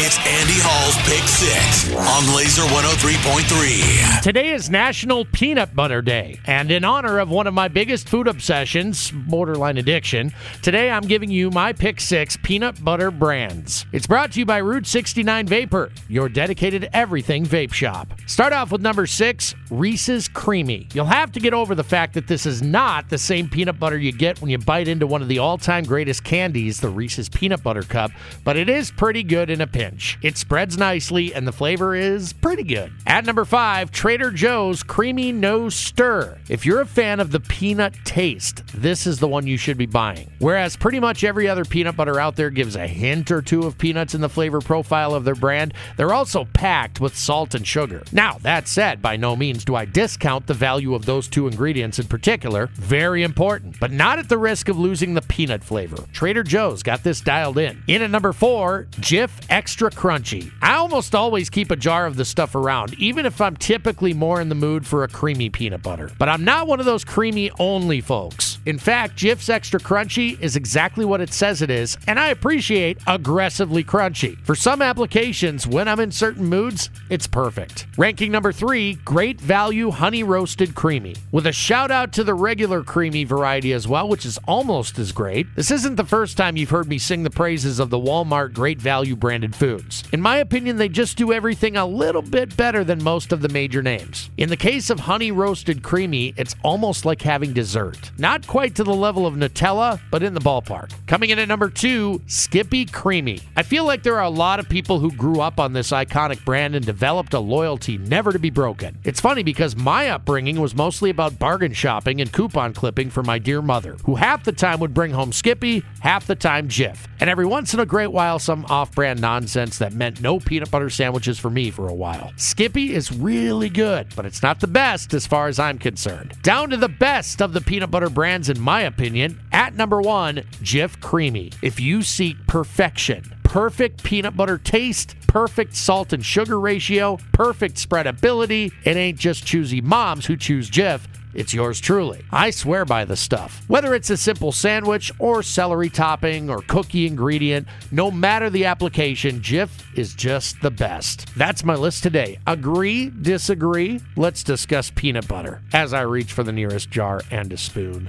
It's Andy Hall's Pick Six on Laser 103.3. Today is National Peanut Butter Day, and in honor of one of my biggest food obsessions, borderline addiction, today I'm giving you my Pick Six peanut butter brands. It's brought to you by Route 69 Vapor, your dedicated everything vape shop. Start off with number six, Reese's Creamy. You'll have to get over the fact that this is not the same peanut butter you get when you bite into one of the all time greatest candies, the Reese's Peanut Butter Cup, but it is pretty good in a pinch. It spreads nicely, and the flavor is pretty good. At number five, Trader Joe's Creamy No Stir. If you're a fan of the peanut taste, this is the one you should be buying. Whereas pretty much every other peanut butter out there gives a hint or two of peanuts in the flavor profile of their brand, they're also packed with salt and sugar. Now, that said, by no means do I discount the value of those two ingredients in particular. Very important, but not at the risk of losing the peanut flavor. Trader Joe's got this dialed in. In at number four, Jif Extra Crunchy. I almost always keep a jar of the stuff around, even if I'm typically more in the mood for a creamy peanut butter. But I'm not one of those creamy only folks. In fact, Jif's Extra Crunchy is exactly what it says it is, and I appreciate aggressively crunchy. For some applications, when I'm in certain moods, it's perfect. Ranking number three, Great Value Honey Roasted Creamy. With a shout out to the regular creamy variety as well, which is almost as great. This isn't the first time you've heard me sing the praises of the Walmart Great Value branded foods. In my opinion, they just do everything a little bit better than most of the major names. In the case of Honey Roasted Creamy, it's almost like having dessert. Not quite to the level of Nutella, but in the ballpark. Coming in at number two, Skippy Creamy. I feel like there are a lot of people who grew up on this iconic brand and developed a loyalty never to be broken. It's funny because my upbringing was mostly about bargain shopping and coupon clipping for my dear mother, who half the time would bring home Skippy, half the time Jif, and every once in a great while some off brand nonsense that meant no peanut butter sandwiches for me for a while. Skippy is really good, but it's not the best as far as I'm concerned. Down to the best of the peanut butter brands, in my opinion, at number one, Jif Creamy. If you seek perfection, perfect peanut butter taste, perfect salt and sugar ratio, perfect spreadability. It ain't just choosy moms who choose Jif. It's yours truly. I swear by the stuff. Whether it's a simple sandwich or celery topping or cookie ingredient, no matter the application, Jif is just the best. That's my list today. Agree, disagree? Let's discuss peanut butter as I reach for the nearest jar and a spoon.